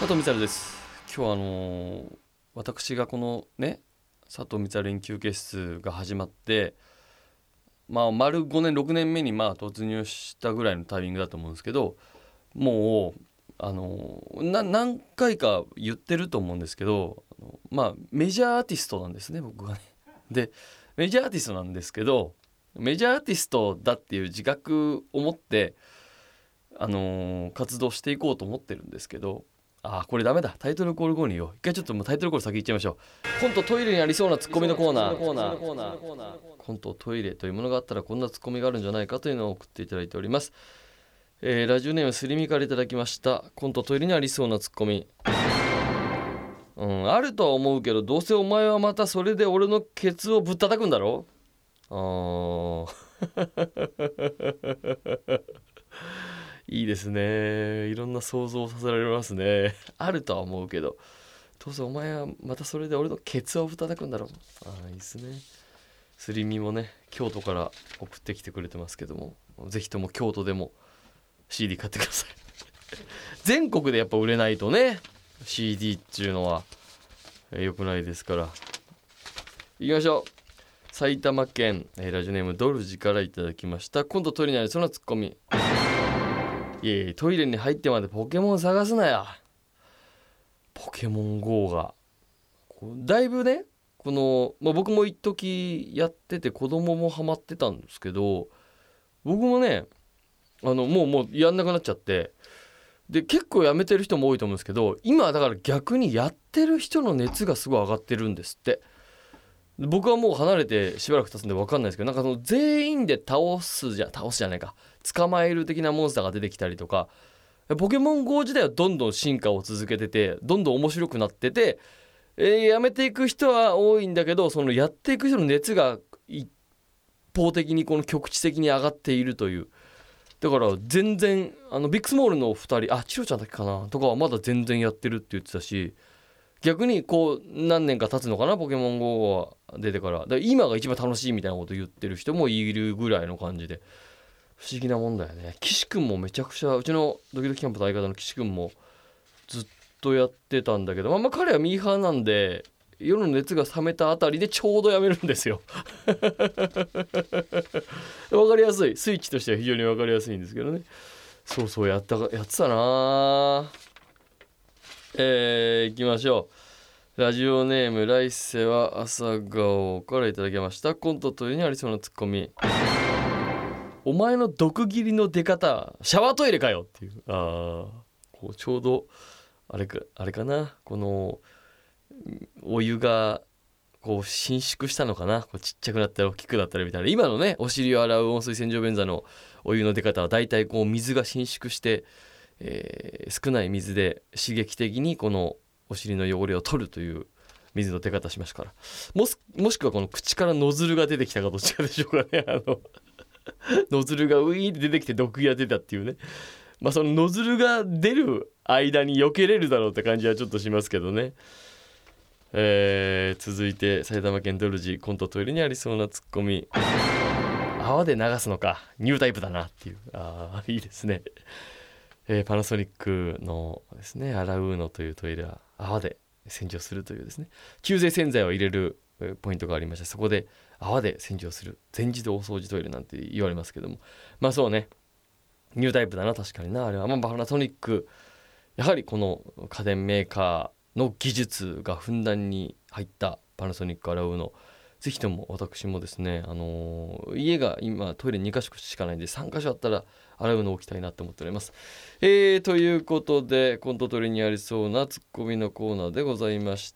佐藤光です今日はあのー私がこのね佐藤光研究休室が始まってまあ丸5年6年目にまあ突入したぐらいのタイミングだと思うんですけどもうあの何回か言ってると思うんですけどまあメジャーアーティストなんですね僕がね。でメジャーアーティストなんですけどメジャーアーティストだっていう自覚を持ってあのー活動していこうと思ってるんですけどあーこれダメだ。タイトルコール後に言おう。一回ちょっともうタイトルコール先言っちゃいましょう。コントトイレにありそうなツッコミのコーナー。コントトイレというものがあったらこんなツッコミがあるんじゃないかというのを送っていただいております、えーラジオネームすりみからいただきました。コントトイレにありそうなツッコミ。うんあるとは思うけどどうせお前はまたそれで俺のケツをぶったたくんだろ？あーいいですね。いろんな想像させられますね。あるとは思うけど。どうせお前はまたそれで俺のケツをぶったたくんだろう。ああいいですね。すりみもね京都から送ってきてくれてますけども。ぜひとも京都でも CD 買ってください。全国でやっぱ売れないとね CD っていうのは。えー良くないですから。行きましょう。埼玉県、えーラジオネームドルジからいただきました。今度トイレにあるそのツッコミ。いやいやトイレに入ってまでポケモン探すなやポケモン GO が。だいぶねこの、まあ、僕も一時やってて子供もハマってたんですけど僕もねあのもうもうやんなくなっちゃってで結構やめてる人も多いと思うんですけど今だから逆にやってる人の熱がすごい上がってるんですって。僕はもう離れてしばらく経つんで分かんないですけどなんかその全員で倒すじゃ倒すじゃないか。捕まえる的なモンスターが出てきたりとか。ポケモン GO 自体はどんどん進化を続けててどんどん面白くなってて、えーやめていく人は多いんだけどそのやっていく人の熱が一方的にこの局地的に上がっているという。だから全然あのビッグスモールの2人あチロちゃんだけかな？とかはまだ全然やってるって言ってたし逆にこう何年か経つのかなポケモン GO が出てから。だから今が一番楽しいみたいなこと言ってる人もいるぐらいの感じで。不思議なもんだよね。岸君もめちゃくちゃうちのドキドキキャンプの相方の岸君もずっとやってたんだけど。まあまあ彼はミーハーなんで夜の熱が冷めたあたりでちょうどやめるんですよ。わかりやすい。スイッチとしては非常にわかりやすいんですけどね。そうそうやったやってたなあえー、いきましょう。ラジオネーム来世は朝顔からいただきました。コントトイレにありそうなツッコミ。お前の毒斬りの出方シャワートイレかよっていう。あーこうちょうどあれかあれかな？このお湯がこう伸縮したのかな？こうちっちゃくなったり大きくなったりみたいな。今のねお尻を洗う温水洗浄便座のお湯の出方はだいたいこう水が伸縮して、えー少ない水で刺激的にこのお尻の汚れを取るという水の出方しますから。もしもしくはこの口からノズルが出てきたかどっちかでしょうかね。あのノズルがウィーって出てきて毒が出たっていうね。まあそのノズルが出る間に避けれるだろうって感じはちょっとしますけどね。えー続いて埼玉県ドルジコントトイレにありそうなツッコミ。泡で流すのか。ニュータイプだなっていう。あーいいですね、えーパナソニックのですね洗うのというトイレは泡で洗浄するというですね。中性洗剤を入れるポイントがありましてそこで泡で洗浄する全自動掃除トイレなんて言われますけども。まあそうね。ニュータイプだな確かになあれは、まあ、パナソニックやはりこの家電メーカーの技術がふんだんに入ったパナソニック洗うのぜひとも私もですね、あのー家が今トイレ2箇所しかないんで3箇所あったら洗うのを置きたいなと思っております。えー、ということでコントトリにありそうなツッコミのコーナーでございました。